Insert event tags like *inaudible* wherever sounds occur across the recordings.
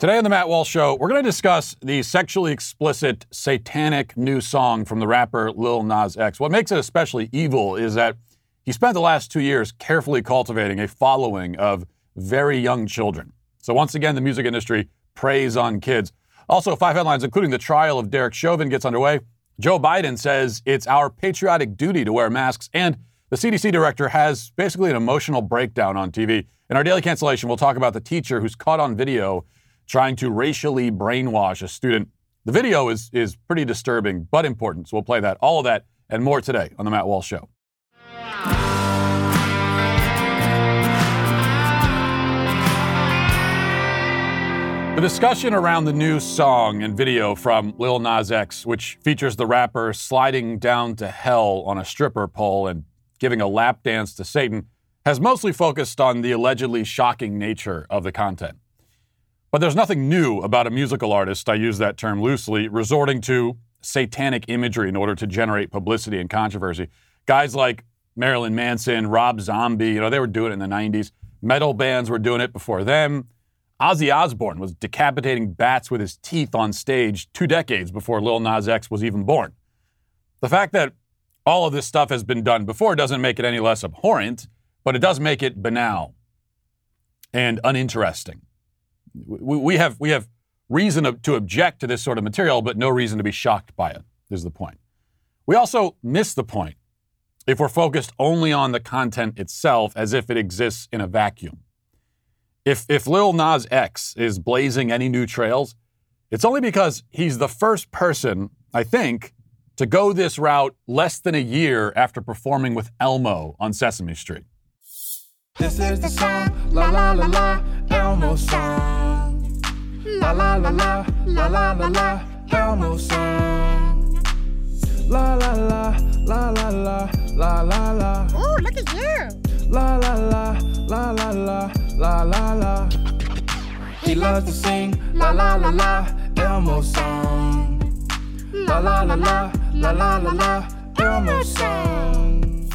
Today on the Matt Walsh Show, we're going to discuss the sexually explicit, satanic new song from the rapper Lil Nas X. What makes it especially evil is that he spent the last two years carefully cultivating a following of very young children. So, once again, the music industry preys on kids. Also, five headlines, including the trial of Derek Chauvin, gets underway. Joe Biden says it's our patriotic duty to wear masks, and the CDC director has basically an emotional breakdown on TV. In our daily cancellation, we'll talk about the teacher who's caught on video trying to racially brainwash a student. The video is, is pretty disturbing, but important. So we'll play that, all of that, and more today on The Matt Walsh Show. The discussion around the new song and video from Lil Nas X, which features the rapper sliding down to hell on a stripper pole and giving a lap dance to Satan, has mostly focused on the allegedly shocking nature of the content. But there's nothing new about a musical artist, I use that term loosely, resorting to satanic imagery in order to generate publicity and controversy. Guys like Marilyn Manson, Rob Zombie, you know, they were doing it in the 90s. Metal bands were doing it before them. Ozzy Osbourne was decapitating bats with his teeth on stage two decades before Lil Nas X was even born. The fact that all of this stuff has been done before doesn't make it any less abhorrent, but it does make it banal and uninteresting we, we have we have reason to object to this sort of material, but no reason to be shocked by it. Is the point? We also miss the point if we're focused only on the content itself, as if it exists in a vacuum. If if Lil Nas X is blazing any new trails, it's only because he's the first person, I think, to go this route less than a year after performing with Elmo on Sesame Street. This is the song, la la la la, Elmo song. La la la la, la la la la, Elmo song. La la la, la la la, la la la. Oh, look at you. La la la, la la la, la la la. He loves to sing, la la la la, Elmo song. La la la la, la la la la, Elmo song.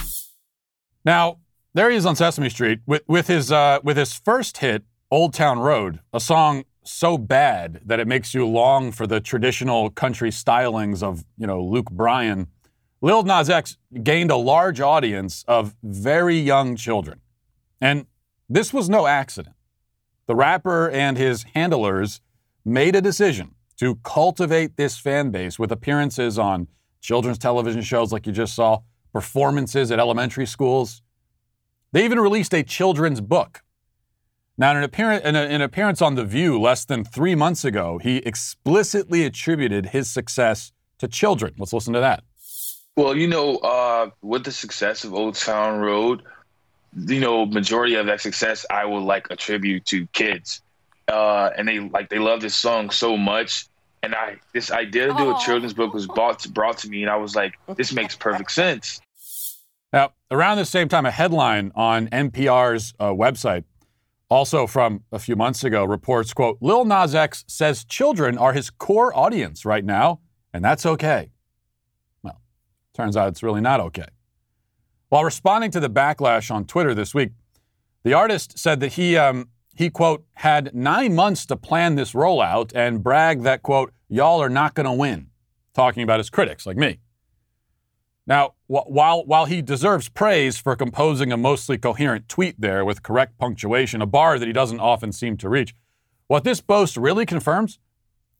Now, there he is on Sesame Street with, with his uh, with his first hit, Old Town Road, a song so bad that it makes you long for the traditional country stylings of you know Luke Bryan. Lil Nas X gained a large audience of very young children, and this was no accident. The rapper and his handlers made a decision to cultivate this fan base with appearances on children's television shows like you just saw, performances at elementary schools, they even released a children's book. Now, in an, appearance, in, an appearance on The View less than three months ago, he explicitly attributed his success to children. Let's listen to that. Well, you know, uh, with the success of Old Town Road, you know, majority of that success I would like attribute to kids, uh, and they like they love this song so much. And I this idea to do a children's book was brought to, brought to me, and I was like, this makes perfect sense. Now, around the same time, a headline on NPR's uh, website, also from a few months ago, reports, quote, Lil Nas X says children are his core audience right now, and that's okay. Well, turns out it's really not okay. While responding to the backlash on Twitter this week, the artist said that he, um, he, quote, had nine months to plan this rollout and bragged that, quote, y'all are not going to win, talking about his critics like me. Now, while, while he deserves praise for composing a mostly coherent tweet there with correct punctuation, a bar that he doesn't often seem to reach, what this boast really confirms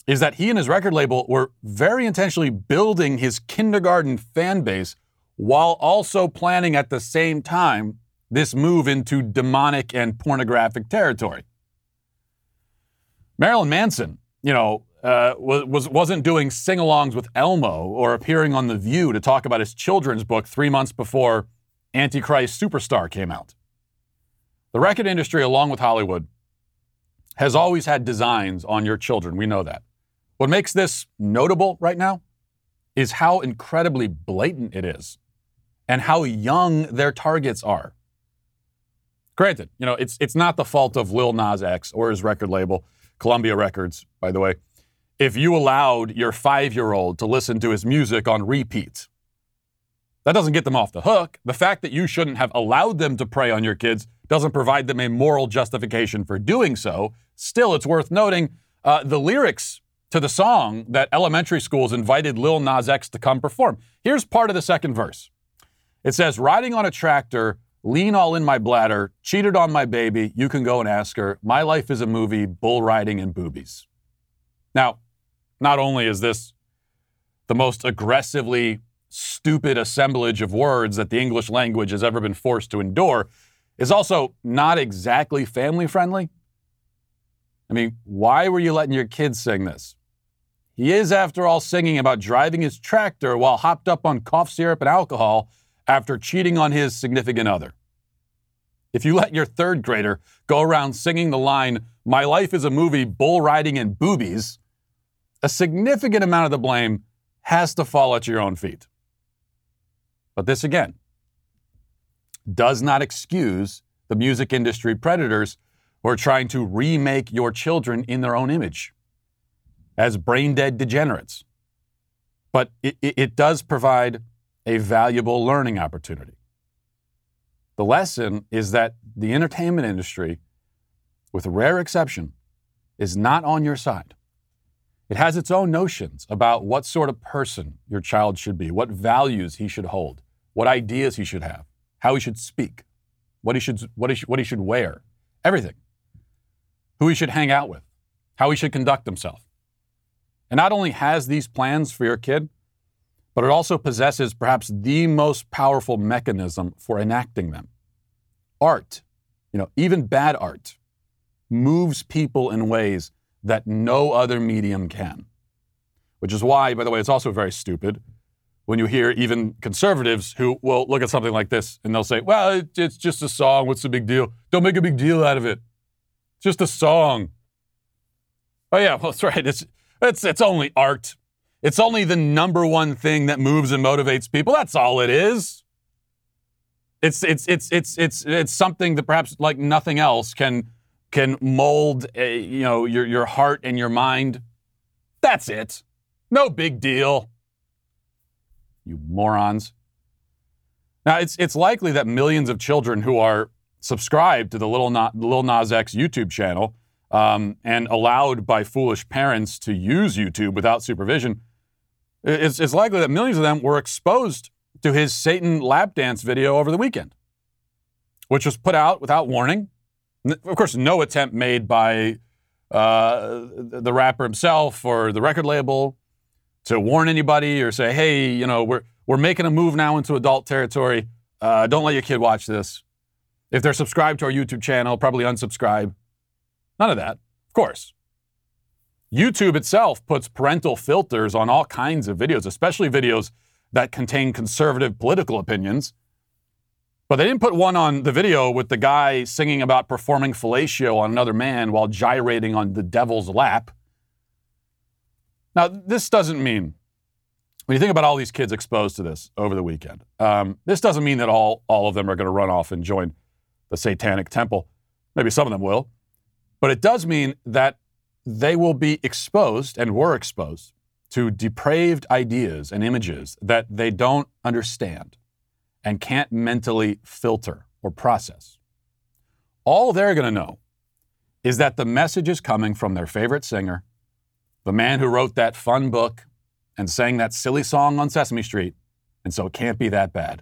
is that he and his record label were very intentionally building his kindergarten fan base while also planning at the same time this move into demonic and pornographic territory. Marilyn Manson, you know, uh, was, wasn't doing sing-alongs with Elmo or appearing on The View to talk about his children's book three months before Antichrist Superstar came out. The record industry, along with Hollywood, has always had designs on your children. We know that. What makes this notable right now is how incredibly blatant it is and how young their targets are. Granted, you know, it's, it's not the fault of Lil Nas X or his record label, Columbia Records, by the way if you allowed your five year old to listen to his music on repeat. That doesn't get them off the hook. The fact that you shouldn't have allowed them to prey on your kids doesn't provide them a moral justification for doing so. Still, it's worth noting uh, the lyrics to the song that elementary schools invited Lil Nas X to come perform. Here's part of the second verse. It says, Riding on a tractor, lean all in my bladder, cheated on my baby, you can go and ask her. My life is a movie, bull riding and boobies. Now, not only is this the most aggressively stupid assemblage of words that the English language has ever been forced to endure, is also not exactly family friendly. I mean, why were you letting your kids sing this? He is, after all, singing about driving his tractor while hopped up on cough syrup and alcohol after cheating on his significant other. If you let your third grader go around singing the line, My life is a movie, bull riding and boobies, a significant amount of the blame has to fall at your own feet. But this again does not excuse the music industry predators who are trying to remake your children in their own image as brain dead degenerates. But it, it, does provide a valuable learning opportunity. The lesson is that the entertainment industry, with rare exception, is not on your side. It has its own notions about what sort of person your child should be, what values he should hold, what ideas he should have, how he should speak, what he should, what he, what he should wear, everything who he should hang out with, how he should conduct himself. And not only has these plans for your kid, but it also possesses perhaps the most powerful mechanism for enacting them. Art, you know, even bad art, moves people in ways that no other medium can. Which is why, by the way, it's also very stupid when you hear even conservatives who will look at something like this and they'll say, well, it's just a song. What's the big deal? Don't make a big deal out of it It's just a song. Oh yeah, well *laughs* that's right. It's it's it's only art. It's only the number one thing that moves and motivates people. That's all it is. It's it's it's it's it's it's something that perhaps like nothing else can can mold a, you know your your heart and your mind. That's it. No big deal. You morons. Now it's it's likely that millions of children who are subscribed to the Lil, Na- Nas X YouTube channel um, and allowed by foolish parents to use YouTube without supervision, it's, it's likely that millions of them were exposed to his Satan lap dance video over the weekend, which was put out without warning. Of course, no attempt made by uh, the rapper himself or the record label to warn anybody or say, hey, you know, we're, we're making a move now into adult territory. Uh, don't let your kid watch this. If they're subscribed to our YouTube channel, probably unsubscribe. None of that, of course. YouTube itself puts parental filters on all kinds of videos, especially videos that contain conservative political opinions. But they didn't put one on the video with the guy singing about performing fellatio on another man while gyrating on the devil's lap. Now, this doesn't mean, when you think about all these kids exposed to this over the weekend, um, this doesn't mean that all, all of them are going to run off and join the Satanic Temple. Maybe some of them will. But it does mean that they will be exposed and were exposed to depraved ideas and images that they don't understand and can't mentally filter or process. All they're going to know is that the message is coming from their favorite singer, the man who wrote that fun book and sang that silly song on Sesame Street, and so it can't be that bad.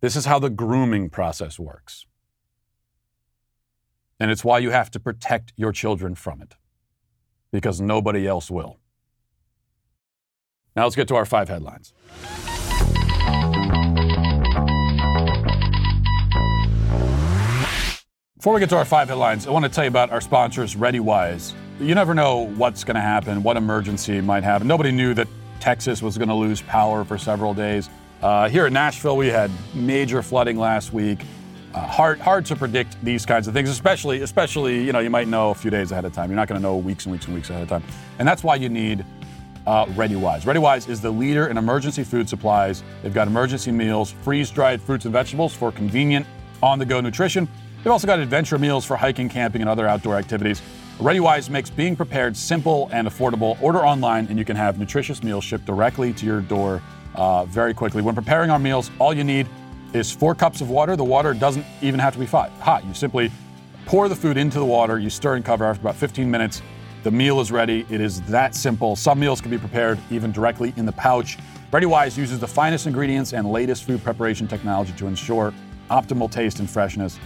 This is how the grooming process works. And it's why you have to protect your children from it, because nobody else will. Now let's get to our five headlines. Before we get to our five headlines, I want to tell you about our sponsors, ReadyWise. You never know what's going to happen, what emergency might happen. Nobody knew that Texas was going to lose power for several days. Uh, here in Nashville, we had major flooding last week. Uh, hard, hard to predict these kinds of things, especially, especially you know, you might know a few days ahead of time. You're not going to know weeks and weeks and weeks ahead of time, and that's why you need uh, ReadyWise. ReadyWise is the leader in emergency food supplies. They've got emergency meals, freeze-dried fruits and vegetables for convenient on-the-go nutrition. They've also got adventure meals for hiking, camping, and other outdoor activities. ReadyWise makes being prepared simple and affordable. Order online, and you can have nutritious meals shipped directly to your door uh, very quickly. When preparing our meals, all you need is four cups of water. The water doesn't even have to be hot. You simply pour the food into the water, you stir and cover after about 15 minutes. The meal is ready. It is that simple. Some meals can be prepared even directly in the pouch. ReadyWise uses the finest ingredients and latest food preparation technology to ensure optimal taste and freshness.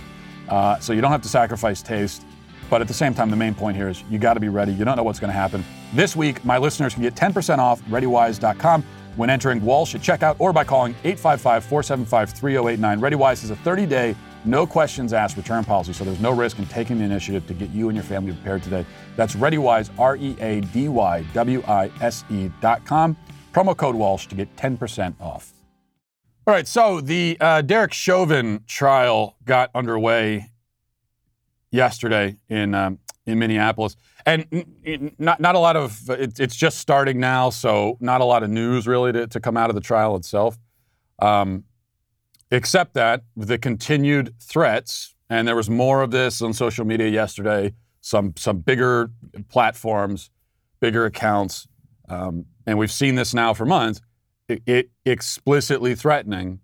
Uh, so you don't have to sacrifice taste. But at the same time, the main point here is you got to be ready. You don't know what's going to happen. This week, my listeners can get 10% off ReadyWise.com when entering Walsh at checkout or by calling 855 475 3089. ReadyWise is a 30 day, no questions asked return policy, so there's no risk in taking the initiative to get you and your family prepared today. That's ReadyWise, R E A D Y W I S E.com. Promo code Walsh to get 10% off. All right, so the uh, Derek Chauvin trial got underway yesterday in um, in Minneapolis, and not not a lot of it, it's just starting now, so not a lot of news really to, to come out of the trial itself, um, except that the continued threats, and there was more of this on social media yesterday. Some some bigger platforms, bigger accounts, um, and we've seen this now for months. It, it explicitly threatening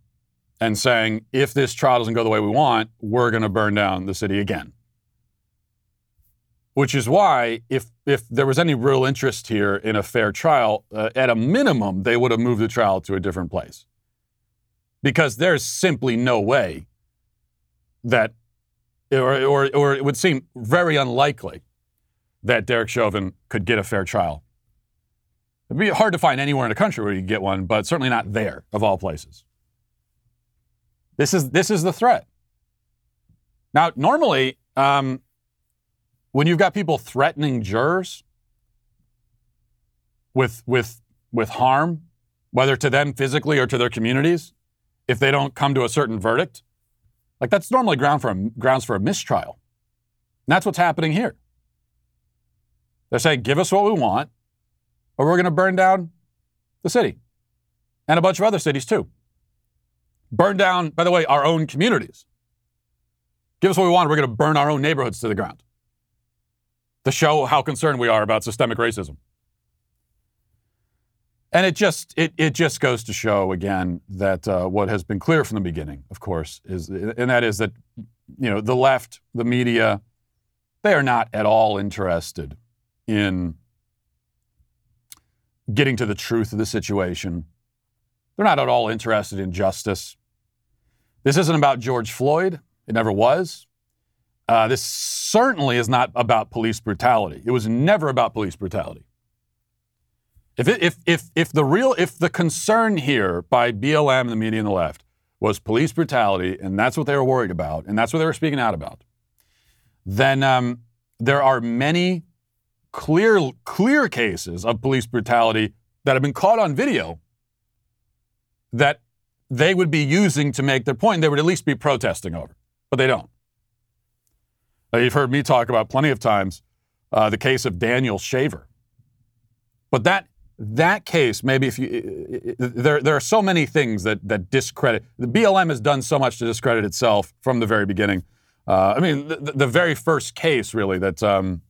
and saying if this trial doesn't go the way we want, we're going to burn down the city again which is why if if there was any real interest here in a fair trial, uh, at a minimum, they would have moved the trial to a different place, because there's simply no way that, or or, or it would seem very unlikely that Derek Chauvin could get a fair trial. It'd be hard to find anywhere in the country where you get one, but certainly not there, of all places. This is this is the threat. Now, normally. Um, when you've got people threatening jurors with with with harm, whether to them physically or to their communities, if they don't come to a certain verdict, like that's normally ground for a, grounds for a mistrial. And that's what's happening here. They're saying, "Give us what we want, or we're going to burn down the city and a bunch of other cities too. Burn down, by the way, our own communities. Give us what we want. We're going to burn our own neighborhoods to the ground." to show how concerned we are about systemic racism. And it just it, it just goes to show again that uh, what has been clear from the beginning, of course, is and that is that you know the left, the media, they are not at all interested in getting to the truth of the situation. They're not at all interested in justice. This isn't about George Floyd. It never was. Uh, this certainly is not about police brutality. It was never about police brutality. If, it, if, if, if the real if the concern here by BLM the media and the left was police brutality, and that's what they were worried about, and that's what they were speaking out about, then um, there are many clear clear cases of police brutality that have been caught on video that they would be using to make their point. They would at least be protesting over, but they don't. Uh, you've heard me talk about plenty of times uh, the case of Daniel Shaver. But that that case, maybe if you there there are so many things that that discredit the BLM has done so much to discredit itself from the very beginning. Uh, I mean, the, the, very first case really that um,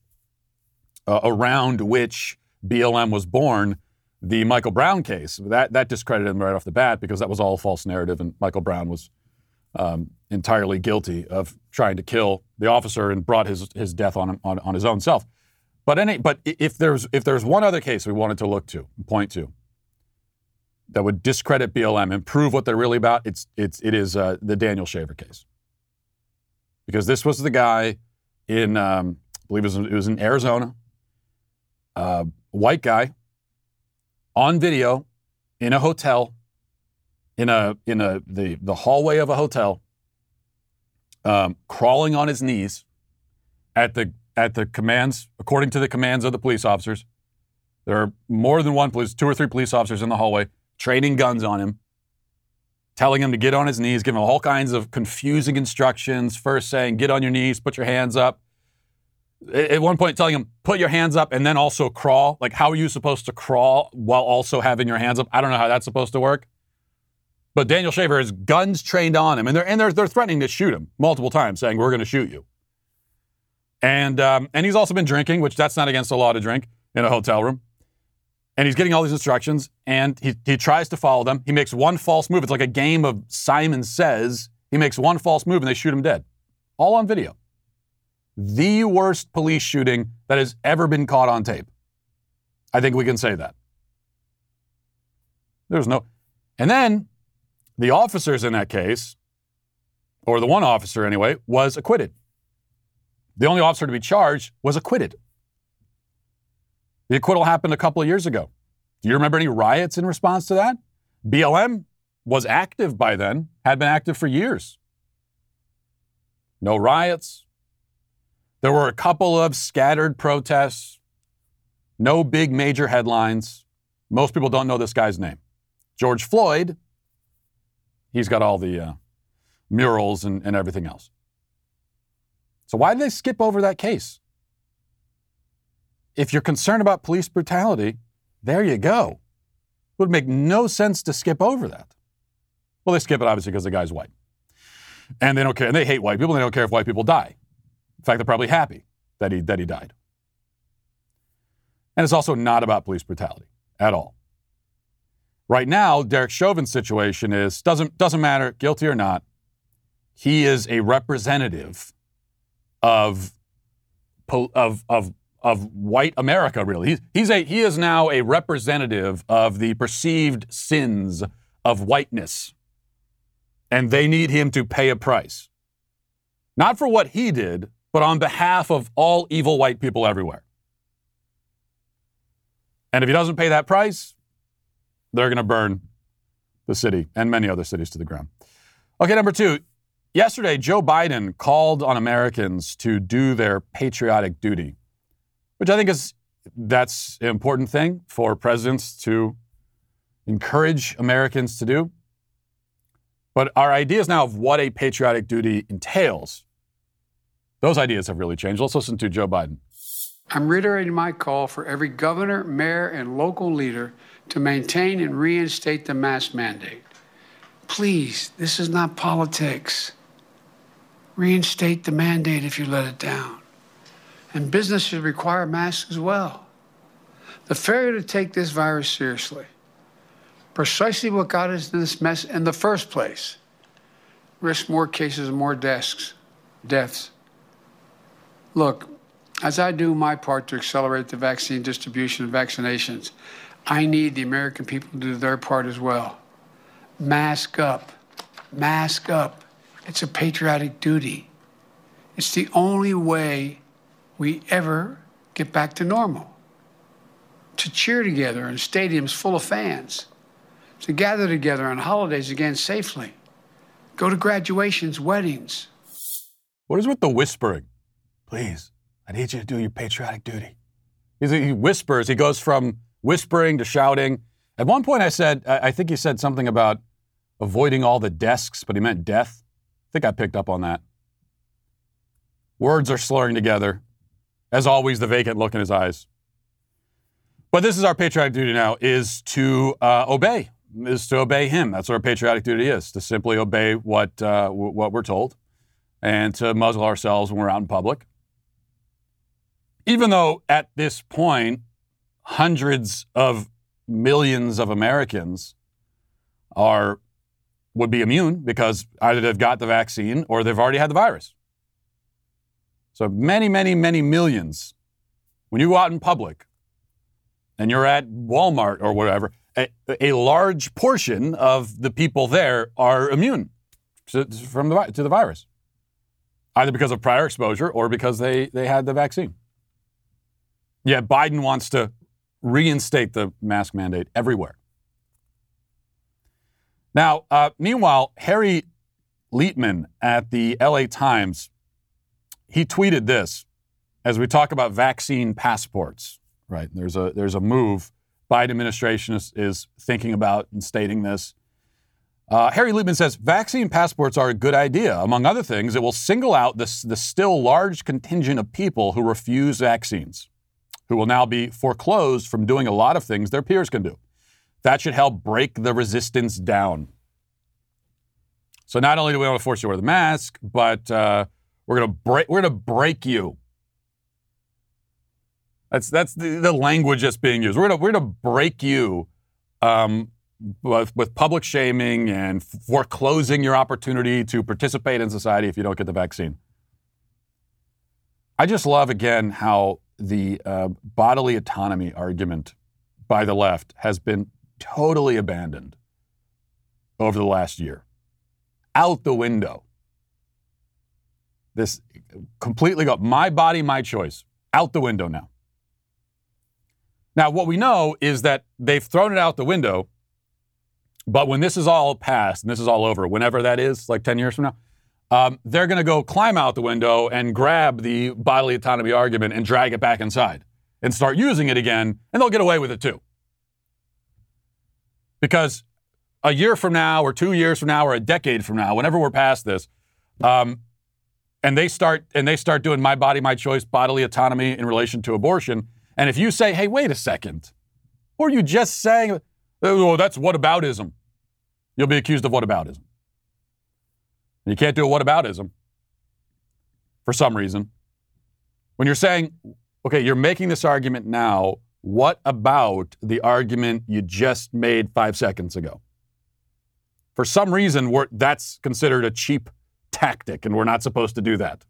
uh, around which BLM was born, the Michael Brown case, that that discredited him right off the bat because that was all false narrative, and Michael Brown was um, entirely guilty of trying to kill the officer and brought his, his death on, on, on his own self. But, any, but if, there's, if there's one other case we wanted to look to, point to, that would discredit BLM and prove what they're really about, it's, it's, it is uh, the Daniel Shaver case. Because this was the guy in, um, I believe it was, it was in Arizona, uh, white guy on video in a hotel in a in a the the hallway of a hotel, um, crawling on his knees at the at the commands according to the commands of the police officers. There are more than one police, two or three police officers in the hallway, training guns on him, telling him to get on his knees, giving him all kinds of confusing instructions. First saying, "Get on your knees, put your hands up." At one point, telling him, "Put your hands up," and then also crawl. Like, how are you supposed to crawl while also having your hands up? I don't know how that's supposed to work. But Daniel Shaver has guns trained on him, and they're and they're, they're threatening to shoot him multiple times, saying we're going to shoot you. And um, and he's also been drinking, which that's not against the law to drink in a hotel room. And he's getting all these instructions, and he he tries to follow them. He makes one false move. It's like a game of Simon Says. He makes one false move, and they shoot him dead, all on video. The worst police shooting that has ever been caught on tape. I think we can say that. There's no. And then the officers in that case, or the one officer anyway, was acquitted. The only officer to be charged was acquitted. The acquittal happened a couple of years ago. Do you remember any riots in response to that? BLM was active by then, had been active for years. No riots. There were a couple of scattered protests. No big major headlines. Most people don't know this guy's name. George Floyd, he's got all the uh, murals and, and everything else. So, why did they skip over that case? If you're concerned about police brutality, there you go. It would make no sense to skip over that. Well, they skip it obviously because the guy's white. And they don't care. And they hate white people. And they don't care if white people die. In fact, they're probably happy that he, that he died. And it's also not about police brutality at all. Right now, Derek Chauvin's situation is doesn't, doesn't matter, guilty or not, he is a representative of, of, of of white America, really. He's, he's a, he is now a representative of the perceived sins of whiteness. And they need him to pay a price. Not for what he did, but on behalf of all evil white people everywhere. And if he doesn't pay that price, they're going to burn the city and many other cities to the ground. Okay, number two. Yesterday, Joe Biden called on Americans to do their patriotic duty which I think is that's an important thing for presidents to encourage Americans to do. But our ideas now of what a patriotic duty entails, those ideas have really changed. Let's listen to Joe Biden. I'm reiterating my call for every governor, mayor, and local leader to maintain and reinstate the mask mandate. Please, this is not politics. Reinstate the mandate if you let it down and business should require masks as well. The failure to take this virus seriously, precisely what got us into this mess in the first place, risk more cases and more deaths. deaths. Look, as I do my part to accelerate the vaccine distribution and vaccinations, I need the American people to do their part as well. Mask up. Mask up. It's a patriotic duty. It's the only way we ever get back to normal. To cheer together in stadiums full of fans, to gather together on holidays again safely, go to graduations, weddings. What is with the whispering? Please, I need you to do your patriotic duty. He whispers, he goes from whispering to shouting. At one point, I said, I think he said something about avoiding all the desks, but he meant death. I think I picked up on that. Words are slurring together. As always, the vacant look in his eyes. But this is our patriotic duty now: is to uh, obey, is to obey him. That's what our patriotic duty is: to simply obey what uh, w- what we're told, and to muzzle ourselves when we're out in public. Even though at this point, hundreds of millions of Americans are would be immune because either they've got the vaccine or they've already had the virus. So many, many, many millions. When you go out in public and you're at Walmart or whatever, a, a large portion of the people there are immune to, from the, to the virus, either because of prior exposure or because they, they had the vaccine. Yet Biden wants to reinstate the mask mandate everywhere. Now, uh, meanwhile, Harry Litman at the LA Times he tweeted this as we talk about vaccine passports. Right, there's a there's a move. Biden administration is, is thinking about and stating this. Uh, Harry Litman says vaccine passports are a good idea. Among other things, it will single out the, the still large contingent of people who refuse vaccines, who will now be foreclosed from doing a lot of things their peers can do. That should help break the resistance down. So not only do we want to force you to wear the mask, but uh, we're gonna break. We're gonna break you. That's that's the, the language that's being used. We're gonna we're gonna break you um, with, with public shaming and foreclosing your opportunity to participate in society if you don't get the vaccine. I just love again how the uh, bodily autonomy argument by the left has been totally abandoned over the last year. Out the window. This completely got my body, my choice. Out the window now. Now, what we know is that they've thrown it out the window, but when this is all passed and this is all over, whenever that is, like 10 years from now, um, they're going to go climb out the window and grab the bodily autonomy argument and drag it back inside and start using it again, and they'll get away with it too. Because a year from now, or two years from now, or a decade from now, whenever we're past this, um, and they start and they start doing my body, my choice, bodily autonomy in relation to abortion, and if you say, "Hey, wait a second," or you just saying, "Oh, that's whataboutism," you'll be accused of whataboutism. And you can't do a whataboutism for some reason. When you're saying, okay, you're making this argument now, what about the argument you just made five seconds ago? For some reason, that's considered a cheap tactic, and we're not supposed to do that.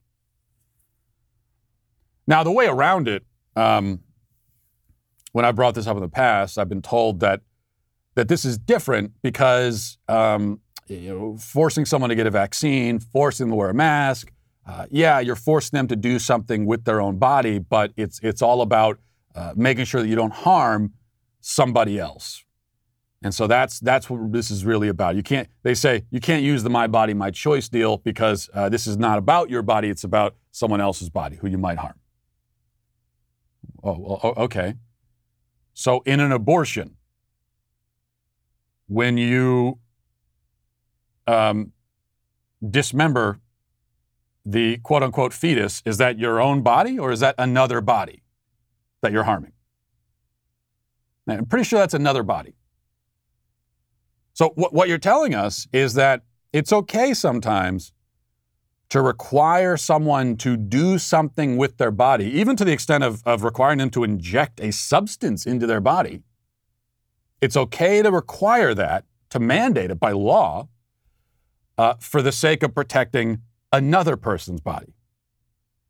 Now, the way around it, um, when I brought this up in the past, I've been told that that this is different because um, you know, forcing someone to get a vaccine, forcing them to wear a mask. Uh, yeah, you're forcing them to do something with their own body, but it's it's all about uh, making sure that you don't harm somebody else. And so that's that's what this is really about. You can't. They say you can't use the "my body, my choice" deal because uh, this is not about your body. It's about someone else's body who you might harm. Oh, well, okay. So in an abortion, when you um, dismember the quote unquote fetus, is that your own body or is that another body that you're harming? I'm pretty sure that's another body. So, what, what you're telling us is that it's okay sometimes to require someone to do something with their body, even to the extent of, of requiring them to inject a substance into their body. It's okay to require that, to mandate it by law, uh, for the sake of protecting another person's body.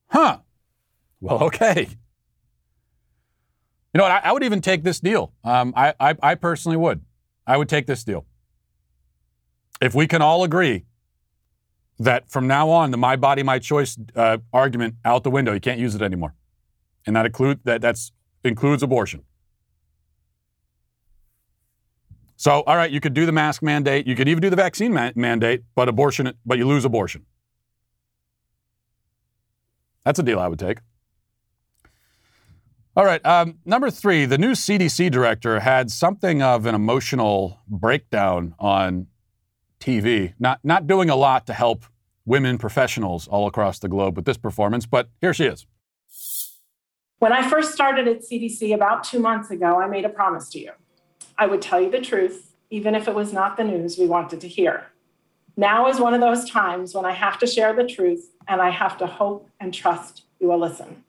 Huh. Well, okay. You know what? I, I would even take this deal. Um, I, I, I personally would. I would take this deal. If we can all agree that from now on, the my body, my choice uh, argument out the window, you can't use it anymore. And that include that that's includes abortion. So, all right, you could do the mask mandate, you could even do the vaccine ma- mandate, but abortion, but you lose abortion. That's a deal I would take. All right, um, number three, the new CDC director had something of an emotional breakdown on TV. Not not doing a lot to help women professionals all across the globe with this performance, but here she is. When I first started at CDC about two months ago, I made a promise to you. I would tell you the truth, even if it was not the news we wanted to hear. Now is one of those times when I have to share the truth and I have to hope and trust you will listen.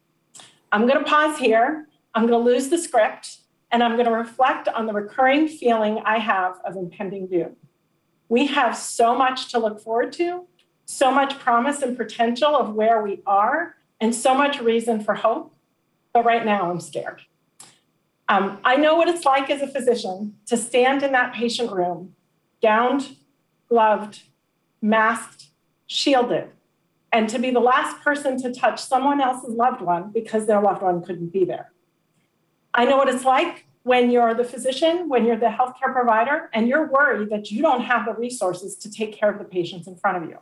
I'm going to pause here. I'm going to lose the script and I'm going to reflect on the recurring feeling I have of impending doom. We have so much to look forward to, so much promise and potential of where we are, and so much reason for hope. But right now, I'm scared. Um, I know what it's like as a physician to stand in that patient room, gowned, gloved, masked, shielded, and to be the last person to touch someone else's loved one because their loved one couldn't be there. I know what it's like when you're the physician, when you're the healthcare provider, and you're worried that you don't have the resources to take care of the patients in front of you.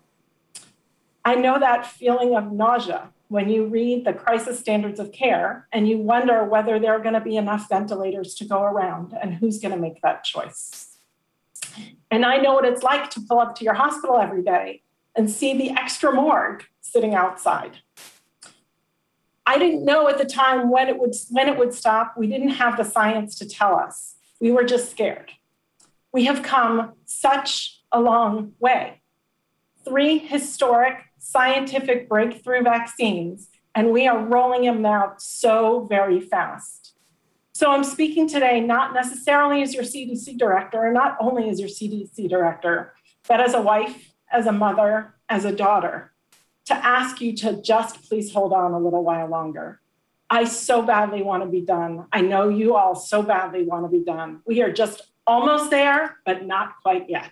I know that feeling of nausea when you read the crisis standards of care and you wonder whether there are going to be enough ventilators to go around and who's going to make that choice. And I know what it's like to pull up to your hospital every day and see the extra morgue sitting outside. I didn't know at the time when it would when it would stop. We didn't have the science to tell us. We were just scared. We have come such a long way. Three historic scientific breakthrough vaccines, and we are rolling them out so very fast. So I'm speaking today not necessarily as your CDC director, and not only as your CDC director, but as a wife, as a mother, as a daughter. to ask you to just please hold on a little while longer. I so badly want to be done. I know you all so badly want to be done. We are just almost there, but not quite yet.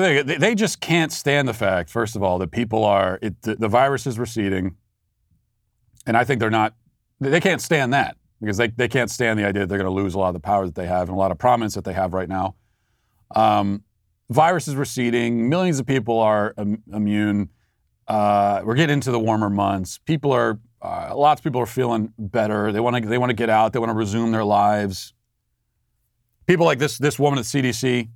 So they, they just can't stand the fact, first of all, that people are, it, the, the virus is receding. And I think they're not, they can't stand that because they, they can't stand the idea that they're going to lose a lot of the power that they have and a lot of prominence that they have right now. Um, virus is receding. Millions of people are Im- immune. Uh, we're getting into the warmer months. People are, uh, lots of people are feeling better. They want to, they want to get out. They want to resume their lives. People like this, this woman at CDC,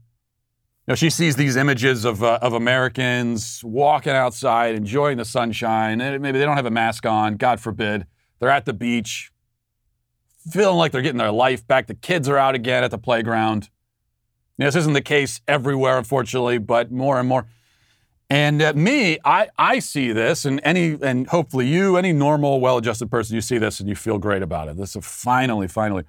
you know, she sees these images of, uh, of Americans walking outside, enjoying the sunshine. Maybe they don't have a mask on, God forbid. They're at the beach, feeling like they're getting their life back. The kids are out again at the playground. You know, this isn't the case everywhere, unfortunately, but more and more. And uh, me, I, I see this, and any, and hopefully you, any normal, well-adjusted person, you see this and you feel great about it. This is finally, finally.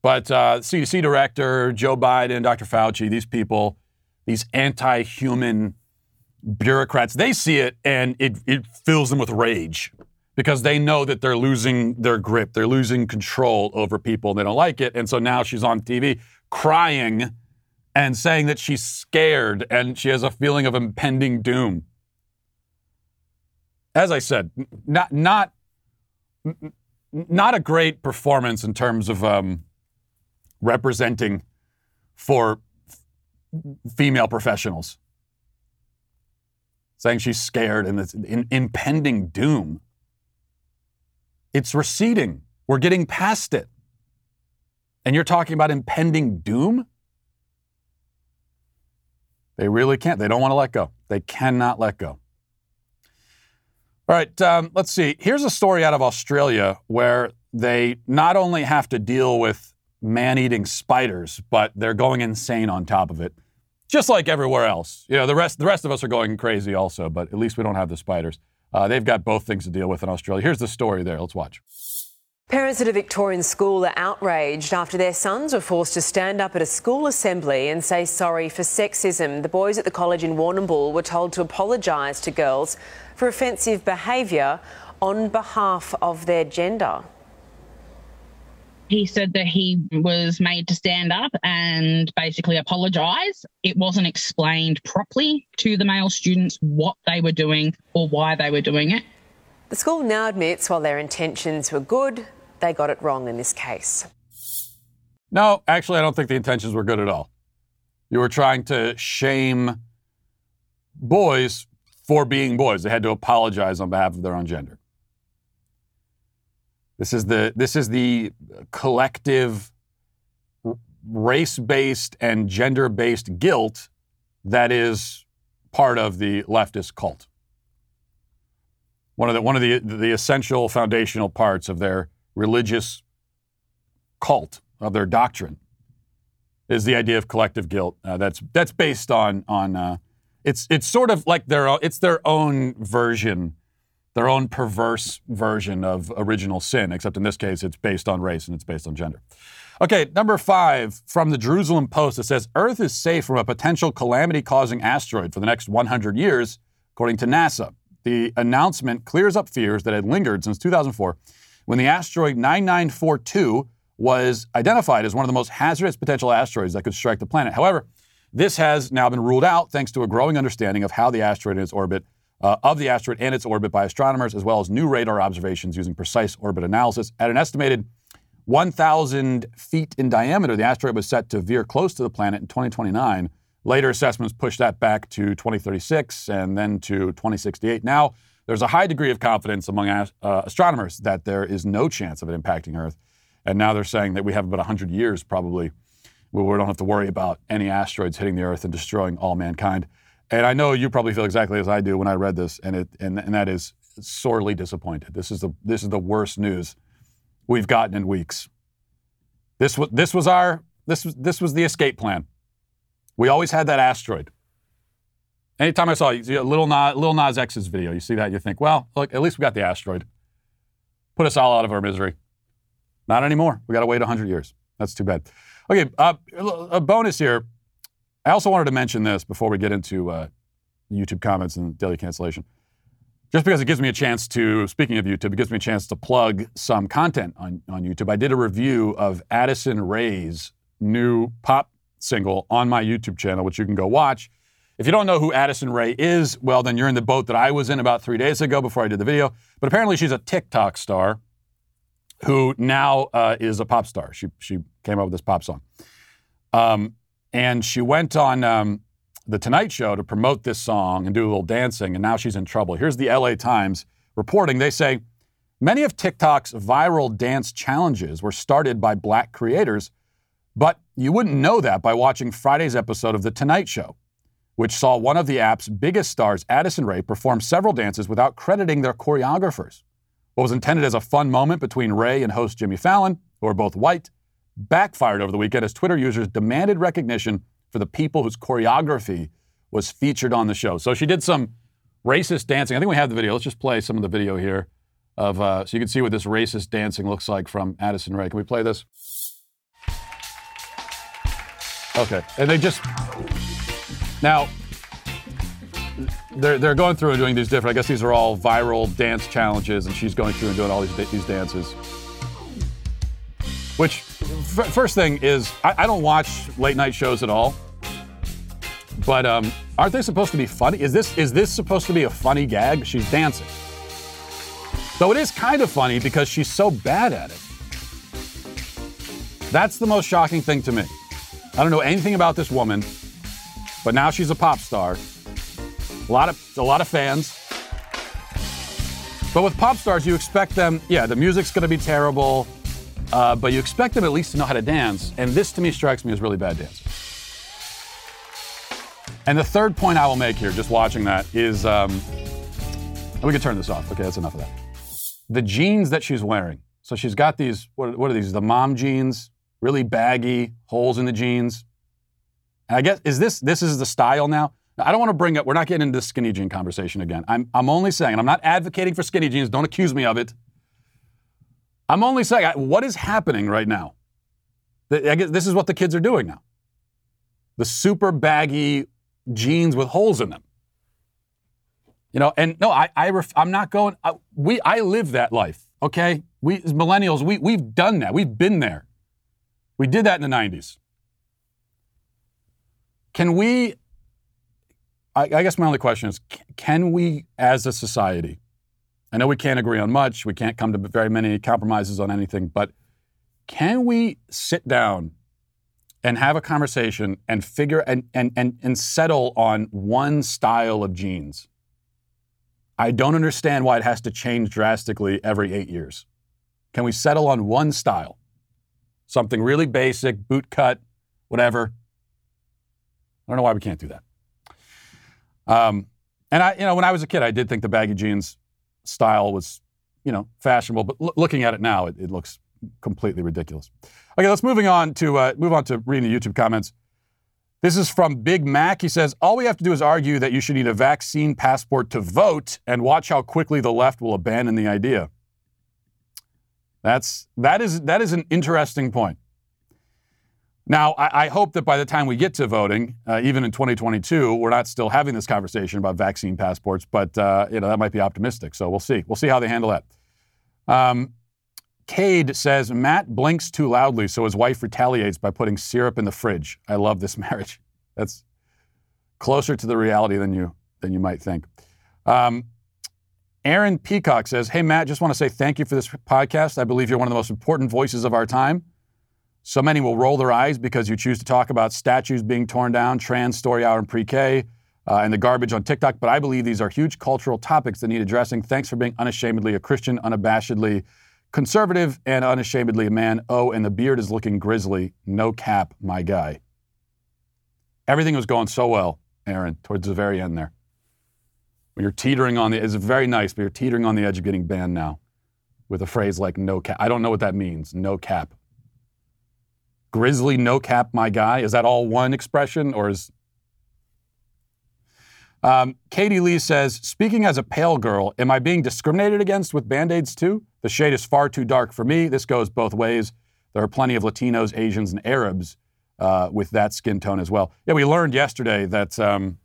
But uh, CDC director Joe Biden, Dr. Fauci, these people, these anti-human bureaucrats, they see it and it, it fills them with rage because they know that they're losing their grip, they're losing control over people, and they don't like it. And so now she's on TV crying and saying that she's scared and she has a feeling of impending doom. As I said, not not not a great performance in terms of um, representing for female professionals. Saying she's scared and it's in, impending doom. It's receding. We're getting past it. And you're talking about impending doom? They really can't. They don't want to let go. They cannot let go. All right, um, let's see. Here's a story out of Australia where they not only have to deal with man eating spiders, but they're going insane on top of it. Just like everywhere else. You know, the rest, the rest of us are going crazy also, but at least we don't have the spiders. Uh, they've got both things to deal with in Australia. Here's the story there. Let's watch. Parents at a Victorian school are outraged after their sons were forced to stand up at a school assembly and say sorry for sexism. The boys at the college in Warrnambool were told to apologise to girls for offensive behaviour on behalf of their gender. He said that he was made to stand up and basically apologise. It wasn't explained properly to the male students what they were doing or why they were doing it. The school now admits while their intentions were good, they got it wrong in this case. No, actually, I don't think the intentions were good at all. You were trying to shame boys for being boys. They had to apologize on behalf of their own gender. This is the this is the collective race-based and gender-based guilt that is part of the leftist cult. One of the one of the the essential foundational parts of their religious cult of their doctrine is the idea of collective guilt. Uh, that's that's based on on uh, it's it's sort of like their it's their own version, their own perverse version of original sin. Except in this case, it's based on race and it's based on gender. Okay, number five from the Jerusalem Post. It says Earth is safe from a potential calamity-causing asteroid for the next 100 years, according to NASA. The announcement clears up fears that had lingered since 2004 when the asteroid 9942 was identified as one of the most hazardous potential asteroids that could strike the planet. However, this has now been ruled out thanks to a growing understanding of how the asteroid and its orbit, uh, of the asteroid and its orbit by astronomers, as well as new radar observations using precise orbit analysis. At an estimated 1,000 feet in diameter, the asteroid was set to veer close to the planet in 2029. Later assessments pushed that back to 2036 and then to 2068. Now, there's a high degree of confidence among uh, astronomers that there is no chance of it impacting Earth. And now they're saying that we have about 100 years probably where we don't have to worry about any asteroids hitting the Earth and destroying all mankind. And I know you probably feel exactly as I do when I read this, and, it, and, and that is sorely disappointed. This is, the, this is the worst news we've gotten in weeks. This was, this was our this was, this was the escape plan. We always had that asteroid. Anytime I saw you, little Nas, little Nas X's video, you see that, you think, well, look, at least we got the asteroid. Put us all out of our misery. Not anymore. We got to wait 100 years. That's too bad. Okay, uh, a bonus here. I also wanted to mention this before we get into uh, YouTube comments and daily cancellation. just because it gives me a chance to, speaking of YouTube, it gives me a chance to plug some content on, on YouTube. I did a review of Addison Rae's new pop single on my YouTube channel, which you can go watch. If you don't know who Addison Rae is, well, then you're in the boat that I was in about three days ago before I did the video. But apparently, she's a TikTok star who now uh, is a pop star. She, she came up with this pop song. Um, and she went on um, The Tonight Show to promote this song and do a little dancing, and now she's in trouble. Here's the LA Times reporting. They say many of TikTok's viral dance challenges were started by black creators, but you wouldn't know that by watching Friday's episode of The Tonight Show which saw one of the app's biggest stars, Addison Rae, perform several dances without crediting their choreographers. What was intended as a fun moment between Rae and host Jimmy Fallon, who are both white, backfired over the weekend as Twitter users demanded recognition for the people whose choreography was featured on the show. So she did some racist dancing. I think we have the video. Let's just play some of the video here of uh, so you can see what this racist dancing looks like from Addison Rae. Can we play this? Okay, and they just now, they're, they're going through and doing these different, I guess these are all viral dance challenges, and she's going through and doing all these, these dances. Which, f- first thing is, I, I, don't watch late night shows at all. But um, aren't they supposed to be funny? Is this is this supposed to be a funny gag? She's dancing. So it is kind of funny because she's so bad at it. That's the most shocking thing to me. I don't know anything about this woman but now she's a pop star. A lot of a lot of fans. But with pop stars, you expect them. Yeah, the music's going to be terrible, uh, but you expect them at least to know how to dance. And this, to me, strikes me as really bad dancing. And the third point I will make here, just watching that, is um, we can turn this off. Okay, that's enough of that. The jeans that she's wearing. So she's got these. What, what are these? The mom jeans, really baggy, holes in the jeans. And I guess is this this is the style now? I don't want to bring up. We're not getting into the skinny jean conversation again. I'm I'm only saying. I'm not advocating for skinny jeans. Don't accuse me of it. I'm only saying what is happening right now. I guess this is what the kids are doing now. The super baggy jeans with holes in them. You know, and no, I, I ref, I'm not going. I, we I live that life. Okay, we as millennials, we we've done that. We've been there. We did that in the '90s. Can we, I, I guess my only question is can we as a society, I know we can't agree on much, we can't come to very many compromises on anything, but can we sit down and have a conversation and figure and, and, and, and settle on one style of jeans? I don't understand why it has to change drastically every eight years. Can we settle on one style? Something really basic, boot cut, whatever. I don't know why we can't do that. Um, and I, you know, when I was a kid, I did think the baggy jeans style was, you know, fashionable. But l- looking at it now, it, it, looks completely ridiculous. Okay, let's moving on to uh, move on to reading the YouTube comments. This is from Big Mac. He says, All we have to do is argue that you should need a vaccine passport to vote and watch how quickly the left will abandon the idea. That's, that, is, that is an interesting point. Now, I, I, hope that by the time we get to voting, uh, even in 2022, we're not still having this conversation about vaccine passports, but uh, you know that might be optimistic. So we'll see. We'll see how they handle that. Um, Cade says Matt blinks too loudly, so his wife retaliates by putting syrup in the fridge. I love this *laughs* marriage. That's closer to the reality than you than you might think. Um, Aaron Peacock says, "Hey Matt, just want to say thank you for this podcast. I believe you're one of the most important voices of our time." So many will roll their eyes because you choose to talk about statues being torn down, trans story hour in pre K, uh, and the garbage on TikTok. But I believe these are huge cultural topics that need addressing. Thanks for being unashamedly a Christian, unabashedly conservative, and unashamedly a man. Oh, and the beard is looking grisly. No cap, my guy. Everything was going so well, Aaron, towards the very end there. When you're teetering on the, it's very nice, but you're teetering on the edge of getting banned now with a phrase like no cap. I don't know what that means, no cap. Grizzly no cap my guy? Is that all one expression or is. Um, Katie Lee says, speaking as a pale girl, am I being discriminated against with band aids too? The shade is far too dark for me. This goes both ways. There are plenty of Latinos, Asians, and Arabs uh, with that skin tone as well. Yeah, we learned yesterday that um,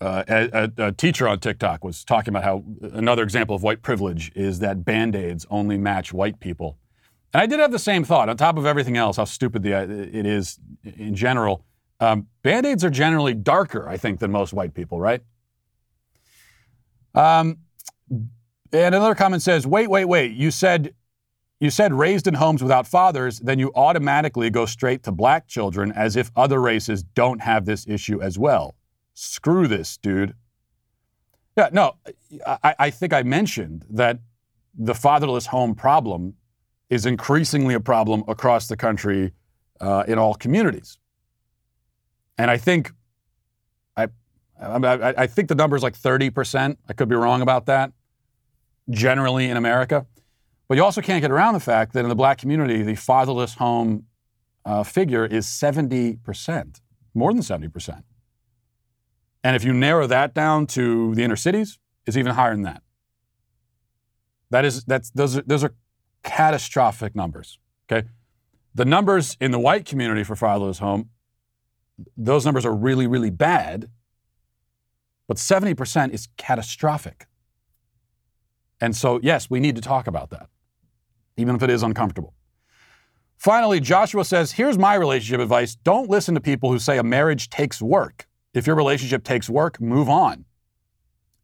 uh, a, a, teacher on TikTok was talking about how another example of white privilege is that band aids only match white people. And I did have the same thought. On top of everything else, how stupid the, it is in general, um, band aids are generally darker, I think, than most white people, right? Um, and another comment says, "Wait, wait, wait! You said you said raised in homes without fathers, then you automatically go straight to black children as if other races don't have this issue as well. Screw this, dude. Yeah, no, I, I think I mentioned that the fatherless home problem is increasingly a problem across the country uh, in all communities. And I think I, I, I think the number is like 30%. I could be wrong about that, generally in America. But you also can't get around the fact that in the black community, the fatherless home uh, figure is 70%, more than 70%. And if you narrow that down to the inner cities, it's even higher than that. That is, that's, those, are, those are catastrophic numbers. Okay. The numbers in the white community for fatherless home, those numbers are really, really bad. But 70% is catastrophic. And so, yes, we need to talk about that, even if it is uncomfortable. Finally, Joshua says, Here's my relationship advice don't listen to people who say a marriage takes work. If your relationship takes work, move on.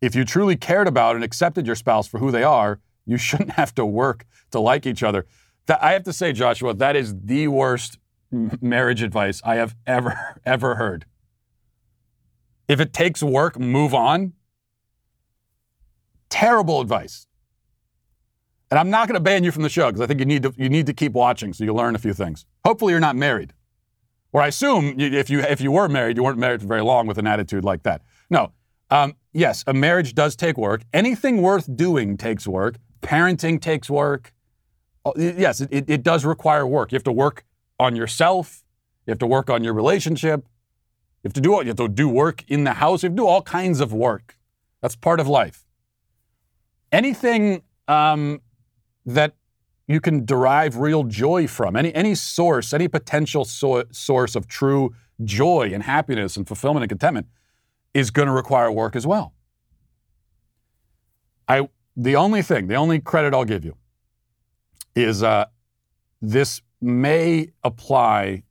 If you truly cared about and accepted your spouse for who they are, you shouldn't *laughs* have to work to like each other. That, I have to say, Joshua, that is the worst marriage advice I have ever, *laughs* ever heard. If it takes work, move on. Terrible advice. And I'm not going to ban you from the show because I think you need to you need to keep watching so you learn a few things. Hopefully, you're not married. Or I assume if you if you were married, you weren't married for very long with an attitude like that. No. Um, yes, a marriage does take work. Anything worth doing takes work. Parenting takes work. Oh, yes, it, it does require work. You have to work on yourself. You have to work on your relationship. You have to do you have to do work in the house. You have to do all kinds of work. That's part of life. Anything um, that you can derive real joy from. Any, any source, any potential so- source of true joy and happiness and fulfillment and contentment is going to require work as well. I, the only thing, the only credit I'll give you is uh, this may apply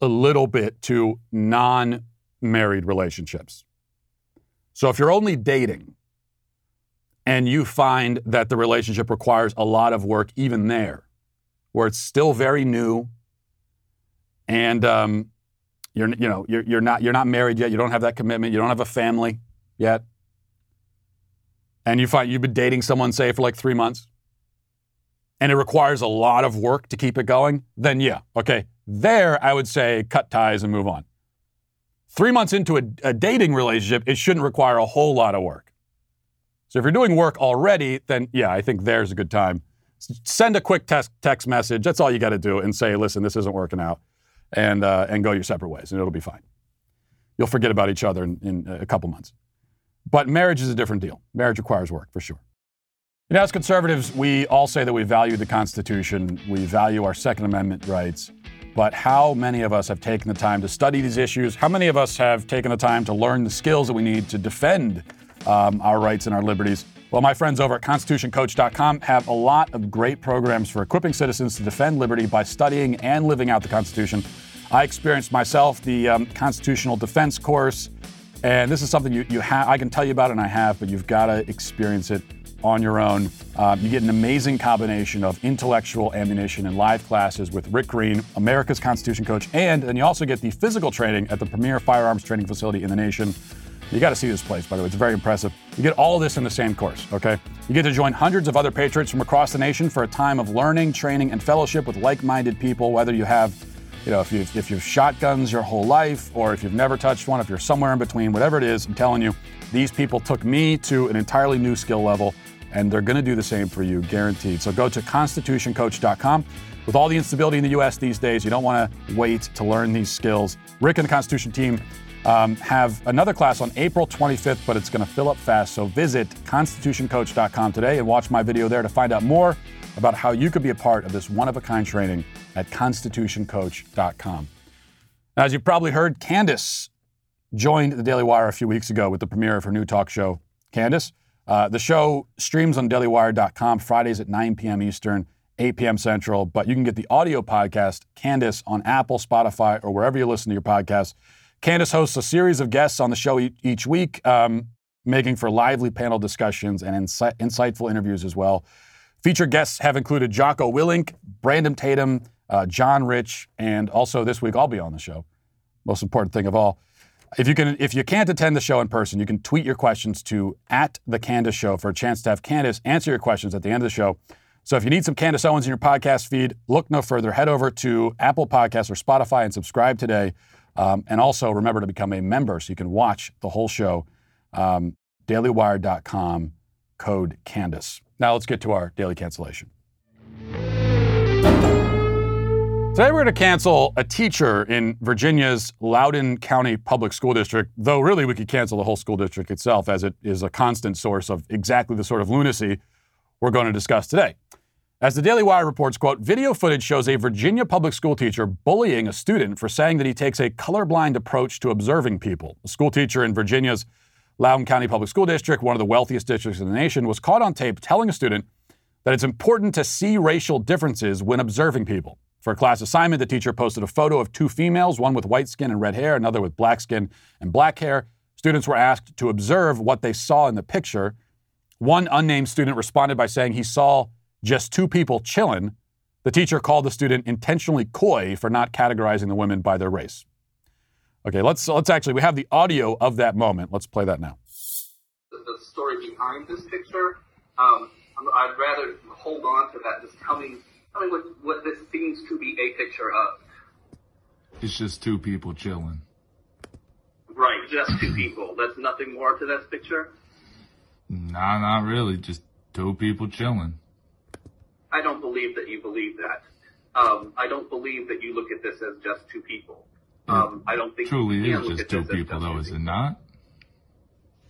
a little bit to non married relationships. So if you're only dating, and you find that the relationship requires a lot of work even there, where it's still very new, and um, you're you know you're, you're not you're not married yet, you don't have that commitment, you don't have a family yet, and you find you've been dating someone say for like three months, and it requires a lot of work to keep it going, then yeah, okay, there I would say cut ties and move on. Three months into a, a dating relationship, it shouldn't require a whole lot of work. So if you're doing work already, then yeah, I think there's a good time. Send a quick text, text message. That's all you got to do, and say, listen, this isn't working out, and uh, and go your separate ways, and it'll be fine. You'll forget about each other in, in a couple months. But marriage is a different deal. Marriage requires work for sure. You know, as conservatives, we all say that we value the Constitution, we value our Second Amendment rights. But how many of us have taken the time to study these issues? How many of us have taken the time to learn the skills that we need to defend um, our rights and our liberties. Well, my friends over at ConstitutionCoach.com have a lot of great programs for equipping citizens to defend liberty by studying and living out the Constitution. I experienced myself the um, Constitutional Defense course, and this is something you, you have. I can tell you about, it and I have, but you've got to experience it on your own. Um, you get an amazing combination of intellectual ammunition and live classes with Rick Green, America's Constitution coach, and then you also get the physical training at the premier firearms training facility in the nation. You got to see this place, by the way. It's very impressive. You get all this in the same course, okay? You get to join hundreds of other patriots from across the nation for a time of learning, training, and fellowship with like-minded people, whether you have, you know, if you've, if you've shotguns your whole life or if you've never touched one, if you're somewhere in between, whatever it is, I'm telling you, these people took me to an entirely new skill level, and they're going to do the same for you, guaranteed. So go to constitutioncoach.com. With all the instability in the U.S. these days, you don't want to wait to learn these skills. Rick and the Constitution team um, have another class on April 25th, but it's going to fill up fast. So visit constitutioncoach.com today and watch my video there to find out more about how you could be a part of this one of a kind training at constitutioncoach.com. Now, as you've probably heard, Candace joined the Daily Wire a few weeks ago with the premiere of her new talk show, Candace. Uh, the show streams on dailywire.com Fridays at 9 p.m. Eastern, 8 p.m. Central, but you can get the audio podcast, Candace, on Apple, Spotify, or wherever you listen to your podcasts. Candace hosts a series of guests on the show e- each week, um, making for lively panel discussions and insi- insightful interviews as well. Featured guests have included Jocko Willink, Brandon Tatum, uh, John Rich, and also this week I'll be on the show. Most important thing of all. If you can, if you can't attend the show in person, you can tweet your questions to at the Candace Show for a chance to have Candace answer your questions at the end of the show. So if you need some Candace Owens in your podcast feed, look no further. Head over to Apple Podcasts or Spotify and subscribe today. Um, and also remember to become a member so you can watch the whole show. Um, DailyWire.com, code Candace. Now let's get to our daily cancellation. Today we're going to cancel a teacher in Virginia's Loudoun County Public School District, though really we could cancel the whole school district itself as it is a constant source of exactly the sort of lunacy we're going to discuss today. As the Daily Wire reports, quote, video footage shows a Virginia public school teacher bullying a student for saying that he takes a colorblind approach to observing people. A school teacher in Virginia's Loudoun County Public School District, one of the wealthiest districts in the nation, was caught on tape telling a student that it's important to see racial differences when observing people. For a class assignment, the teacher posted a photo of two females, one with white skin and red hair, another with black skin and black hair. Students were asked to observe what they saw in the picture. One unnamed student responded by saying he saw just two people chilling. The teacher called the student intentionally coy for not categorizing the women by their race. Okay, let's let's actually we have the audio of that moment. Let's play that now. The story behind this picture, um, I'd rather hold on to that. Just tell me Tell me what, what this seems to be a picture of. It's just two people chilling. Right, just two people. That's nothing more to this picture? Nah, not really. Just two people chilling. I don't believe that you believe that. Um, I don't believe that you look at this as just two people. Um, I don't think truly is just two people, though, is it not?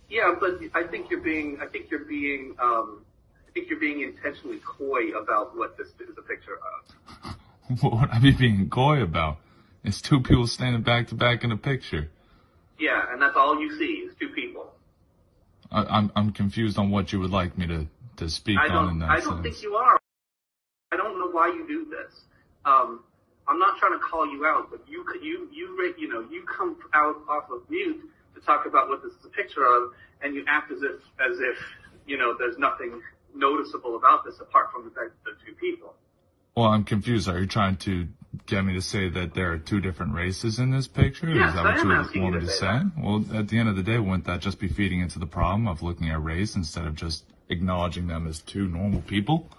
Yeah, but I think you're being. I think you're being. Um, I think you're being intentionally coy about what this is a picture of. *laughs* what would I be being coy about? It's two people standing back to back in a picture. Yeah, and that's all you see is two people. I, am I'm, I'm confused on what you would like me to, to speak on in that I don't sense. think you are. I don't know why you do this. Um, I'm not trying to call you out, but you you you you know you come out off of mute to talk about what this is a picture of, and you act as if as if you know there's nothing noticeable about this apart from the fact that they're two people. Well, I'm confused. Are you trying to get me to say that there are two different races in this picture? Yes, Is that I what you want me to say say? that. Well, at the end of the day, wouldn't that just be feeding into the problem of looking at race instead of just acknowledging them as two normal people?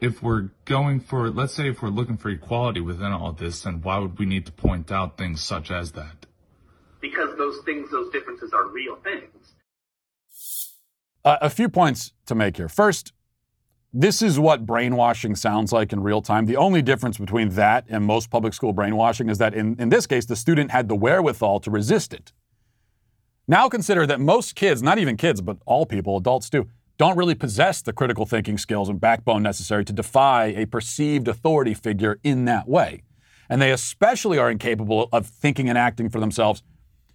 If we're going for, let's say if we're looking for equality within all this, then why would we need to point out things such as that? Because those things, those differences are real things. Uh, a few points to make here. First, this is what brainwashing sounds like in real time. The only difference between that and most public school brainwashing is that in, in this case, the student had the wherewithal to resist it. Now consider that most kids, not even kids, but all people, adults too, don't really possess the critical thinking skills and backbone necessary to defy a perceived authority figure in that way. And they especially are incapable of thinking and acting for themselves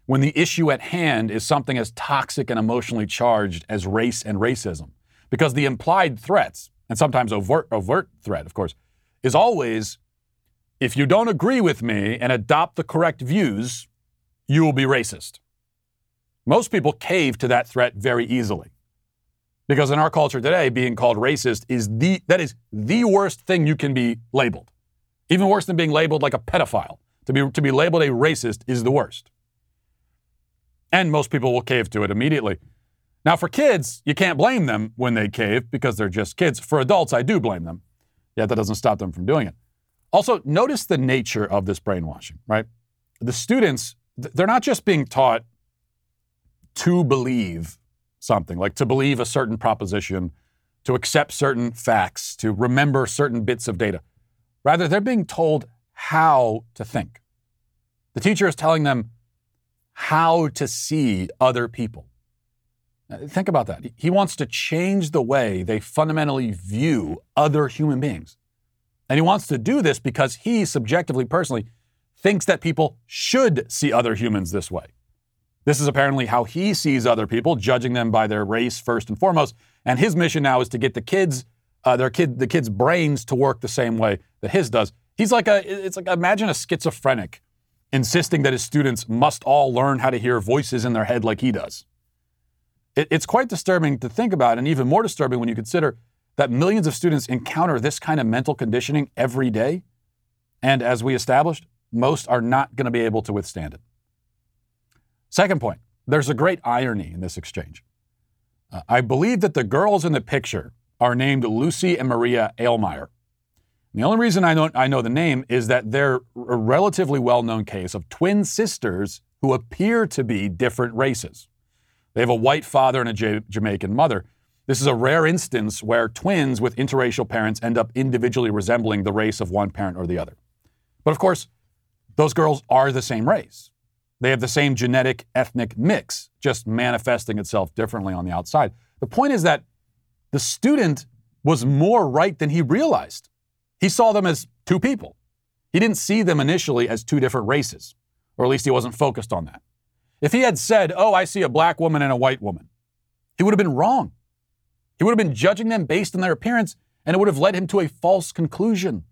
when the issue at hand is something as toxic and emotionally charged as race and racism. Because the implied threats, and sometimes overt, overt threat, of course, is always if you don't agree with me and adopt the correct views, you will be racist. Most people cave to that threat very easily. Because in our culture today, being called racist is the that is the worst thing you can be labeled. Even worse than being labeled like a pedophile. To be to be labeled a racist is the worst. And most people will cave to it immediately. Now, for kids, you can't blame them when they cave because they're just kids. For adults, I do blame them. Yet that doesn't stop them from doing it. Also, notice the nature of this brainwashing, right? The students, they're not just being taught to believe something, like to believe a certain proposition, to accept certain facts, to remember certain bits of data. Rather, they're being told how to think. The teacher is telling them how to see other people. Think about that. He wants to change the way they fundamentally view other human beings. And he wants to do this because he subjectively, personally, thinks that people should see other humans this way. This is apparently how he sees other people, judging them by their race first and foremost. And his mission now is to get the kids, uh, their kid, the kids' brains to work the same way that his does. He's like a, it's like imagine a schizophrenic insisting that his students must all learn how to hear voices in their head like he does. It, it's quite disturbing to think about, and even more disturbing when you consider that millions of students encounter this kind of mental conditioning every day. And as we established, most are not going to be able to withstand it. Second point there's a great irony in this exchange. Uh, I believe that the girls in the picture are named Lucy and Maria Aylmer. The only reason I know, I know the name is that they're a relatively well known case of twin sisters who appear to be different races. They have a white father and a J- Jamaican mother. This is a rare instance where twins with interracial parents end up individually resembling the race of one parent or the other. But of course, those girls are the same race. They have the same genetic ethnic mix, just manifesting itself differently on the outside. The point is that the student was more right than he realized. He saw them as two people. He didn't see them initially as two different races, or at least he wasn't focused on that. If he had said, Oh, I see a black woman and a white woman, he would have been wrong. He would have been judging them based on their appearance, and it would have led him to a false conclusion.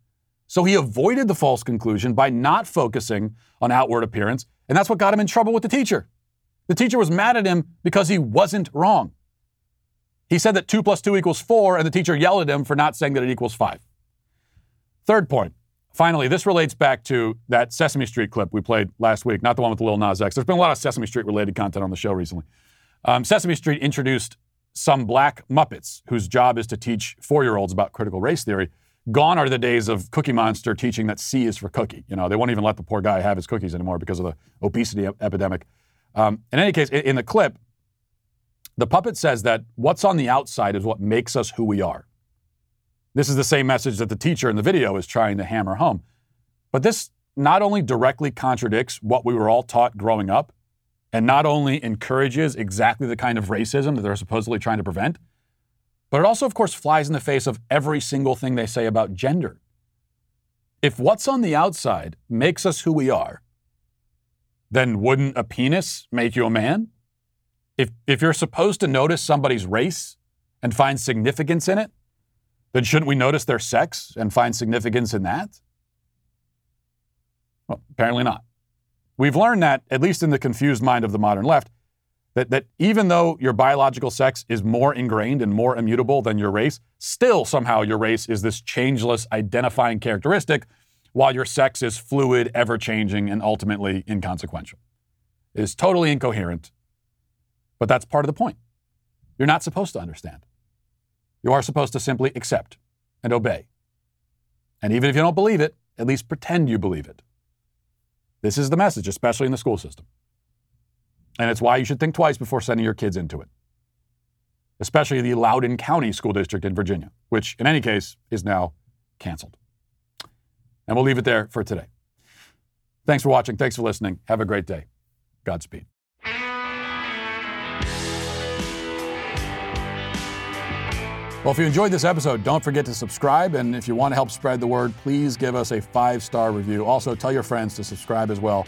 So he avoided the false conclusion by not focusing on outward appearance, and that's what got him in trouble with the teacher. The teacher was mad at him because he wasn't wrong. He said that 2 plus 2 equals 4, and the teacher yelled at him for not saying that it equals 5. Third point. Finally, this relates back to that Sesame Street clip we played last week, not the one with the Lil Nas X. There's been a lot of Sesame Street related content on the show recently. Um, Sesame Street introduced some black Muppets whose job is to teach four year olds about critical race theory. Gone are the days of Cookie Monster teaching that C is for cookie. You know, they won't even let the poor guy have his cookies anymore because of the obesity epidemic. Um, in any case, in, in the clip, the puppet says that what's on the outside is what makes us who we are. This is the same message that the teacher in the video is trying to hammer home. But this not only directly contradicts what we were all taught growing up, and not only encourages exactly the kind of racism that they're supposedly trying to prevent, but it also, of course, flies in the face of every single thing they say about gender. If what's on the outside makes us who we are, then wouldn't a penis make you a man? If, if you're supposed to notice somebody's race and find significance in it, then shouldn't we notice their sex and find significance in that? Well, apparently not. We've learned that, at least in the confused mind of the modern left, that, that even though your biological sex is more ingrained and more immutable than your race, still somehow your race is this changeless identifying characteristic, while your sex is fluid, ever changing, and ultimately inconsequential. It is totally incoherent, but that's part of the point. You're not supposed to understand. You are supposed to simply accept and obey. And even if you don't believe it, at least pretend you believe it. This is the message, especially in the school system. And it's why you should think twice before sending your kids into it, especially the Loudoun County School District in Virginia, which, in any case, is now canceled. And we'll leave it there for today. Thanks for watching. Thanks for listening. Have a great day. Godspeed. Well, if you enjoyed this episode, don't forget to subscribe. And if you want to help spread the word, please give us a five star review. Also, tell your friends to subscribe as well.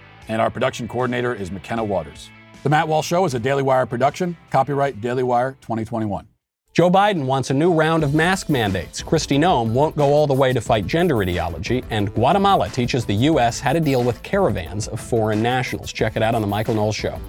And our production coordinator is McKenna Waters. The Matt Walsh Show is a Daily Wire production. Copyright Daily Wire 2021. Joe Biden wants a new round of mask mandates. Kristi Noem won't go all the way to fight gender ideology. And Guatemala teaches the U.S. how to deal with caravans of foreign nationals. Check it out on The Michael Knowles Show.